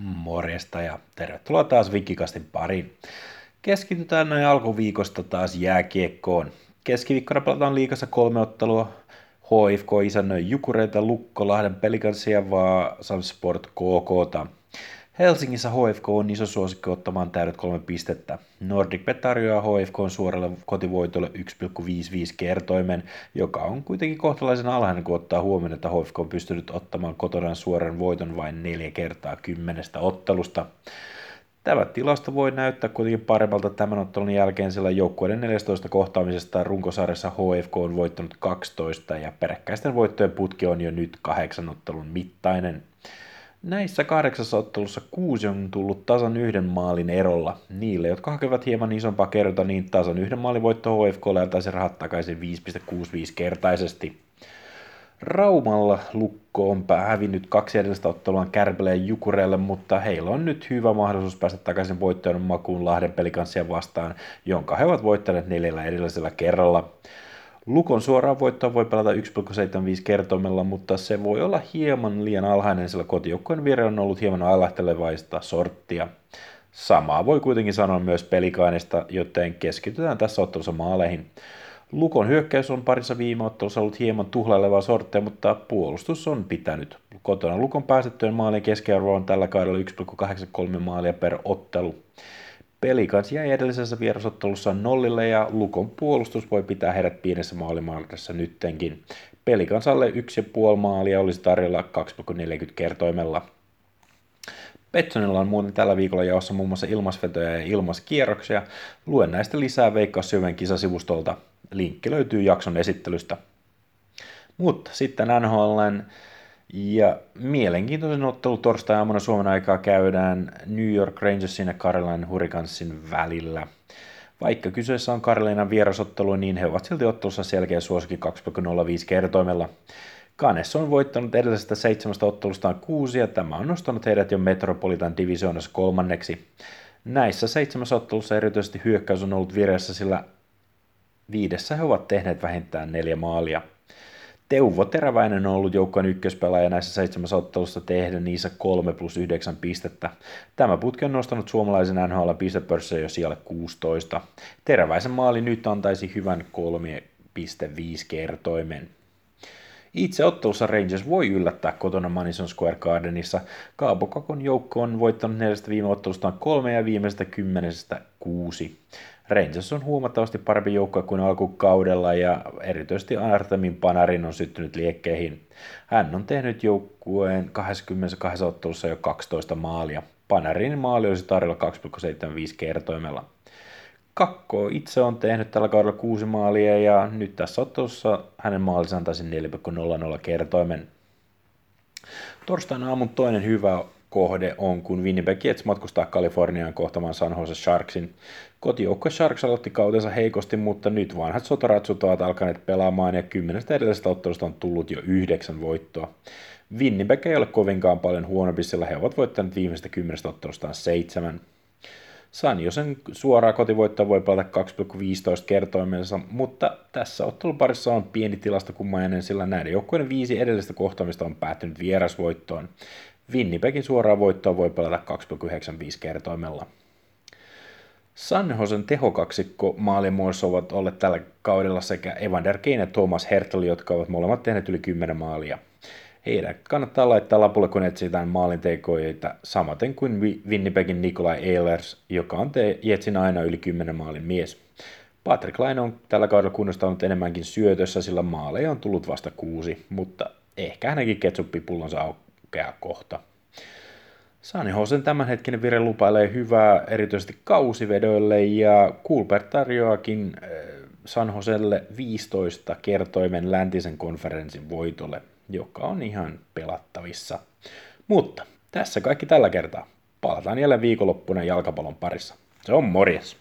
Morjesta ja tervetuloa taas Vikikastin pariin. Keskitytään näin alkuviikosta taas jääkiekkoon. Keskiviikkona pelataan liikassa kolme ottelua. HFK isännöi Jukureita, Lukko, Lahden Pelikansia, vaan Sport KKta. Helsingissä HFK on iso suosikki ottamaan täydet kolme pistettä. Nordic Bet tarjoaa HFK suoralle kotivoitolle 1,55 kertoimen, joka on kuitenkin kohtalaisen alhainen, kun ottaa huomioon, että HFK on pystynyt ottamaan kotonaan suoran voiton vain neljä kertaa kymmenestä ottelusta. Tämä tilasto voi näyttää kuitenkin paremmalta tämän ottelun jälkeen, sillä joukkueiden 14 kohtaamisesta runkosarjassa HFK on voittanut 12 ja peräkkäisten voittojen putki on jo nyt kahdeksan ottelun mittainen. Näissä kahdeksassa ottelussa kuusi on tullut tasan yhden maalin erolla. Niille, jotka hakevat hieman isompaa kertaa, niin tasan yhden maalin voitto HFKlle antaisi rahat takaisin 5,65 kertaisesti. Raumalla Lukko on hävinnyt kaksi edellistä ottelua Kärpille ja Jukureelle, mutta heillä on nyt hyvä mahdollisuus päästä takaisin voittojen makuun Lahden pelikanssia vastaan, jonka he ovat voittaneet neljällä edellisellä kerralla. Lukon suoraan voittoa voi pelata 1,75 kertoimella, mutta se voi olla hieman liian alhainen, sillä kotijoukkojen vire on ollut hieman ailahtelevaista sorttia. Samaa voi kuitenkin sanoa myös pelikainista, joten keskitytään tässä ottelussa maaleihin. Lukon hyökkäys on parissa viime ottelussa ollut hieman tuhlailevaa sorttia, mutta puolustus on pitänyt. Kotona Lukon päästettyjen maalien keskiarvo on tällä kaudella 1,83 maalia per ottelu. Pelikans jäi edellisessä vierasottelussa nollille ja Lukon puolustus voi pitää heidät pienessä maalimäärässä nyttenkin. Pelikansalle 1,5 maalia olisi tarjolla 2,40 kertoimella. Betsonilla on muuten tällä viikolla jaossa muun muassa ilmasvetoja ja ilmaskierroksia. Luen näistä lisää Veikkaus Syvän kisasivustolta. Linkki löytyy jakson esittelystä. Mutta sitten NHLn ja mielenkiintoisen ottelu torstai-aamuna Suomen aikaa käydään New York Rangersin ja Carolina Hurricanesin välillä. Vaikka kyseessä on Carolinan vierasottelu, niin he ovat silti ottelussa selkeä suosikin 2,05 kertoimella. Kanes on voittanut edellisestä seitsemästä ottelustaan kuusi ja tämä on nostanut heidät jo Metropolitan divisioonassa kolmanneksi. Näissä seitsemässä ottelussa erityisesti hyökkäys on ollut vireessä, sillä viidessä he ovat tehneet vähintään neljä maalia. Teuvo Teräväinen on ollut joukkueen ykköspelaaja näissä seitsemässä ottelussa tehdä niissä 3 plus 9 pistettä. Tämä putki on nostanut suomalaisen NHL pistepörssiä jo siellä 16. Teräväisen maali nyt antaisi hyvän 3,5 kertoimen. Itse ottelussa Rangers voi yllättää kotona Madison Square Gardenissa. Kaapokakon joukko on voittanut neljästä viime ottelustaan kolme ja viimeisestä kymmenestä kuusi. Rangers on huomattavasti parempi joukko kuin alkukaudella ja erityisesti Artemin Panarin on syttynyt liekkeihin. Hän on tehnyt joukkueen 22 ottelussa jo 12 maalia. Panarin maali olisi tarjolla 2,75 kertoimella. Kakko itse on tehnyt tällä kaudella kuusi maalia ja nyt tässä ottelussa hänen maalinsa antaisi 4,00 kertoimen. Torstaina aamun toinen hyvä kohde on, kun Winnipeg Jets matkustaa Kaliforniaan kohtamaan San Jose Sharksin. Kotijoukko Sharks aloitti kautensa heikosti, mutta nyt vanhat sotaratsut ovat alkaneet pelaamaan ja kymmenestä edellisestä ottelusta on tullut jo yhdeksän voittoa. Winnipeg ei ole kovinkaan paljon huonompi, sillä he ovat voittaneet viimeistä kymmenestä ottelustaan seitsemän. San Josen suoraa kotivoittoa voi pelata 2,15 kertoimensa, mutta tässä otteluparissa on pieni tilastokummainen, sillä näiden joukkueiden viisi edellistä kohtaamista on päättynyt vierasvoittoon. Winnipegin suoraa voittoa voi pelata 2,95 kertoimella. San Josen tehokaksikko maalimuodossa ovat olleet tällä kaudella sekä Evander Kane ja Thomas Hertel, jotka ovat molemmat tehneet yli 10 maalia. Heidän kannattaa laittaa lapulle, kun etsitään maalintekoita, samaten kuin Winnipegin Nikolai Ehlers, joka on Jetsin aina yli 10 maalin mies. Patrick Laine on tällä kaudella kunnostanut enemmänkin syötössä, sillä maaleja on tullut vasta kuusi, mutta ehkä hänenkin ketsuppipullonsa aukeaa kohta. Sani Hosen tämänhetkinen vire lupailee hyvää erityisesti kausivedoille ja Kulpert tarjoakin äh, San Joselle 15 kertoimen läntisen konferenssin voitolle, joka on ihan pelattavissa. Mutta tässä kaikki tällä kertaa. Palataan jälleen viikonloppuna jalkapallon parissa. Se on morjes!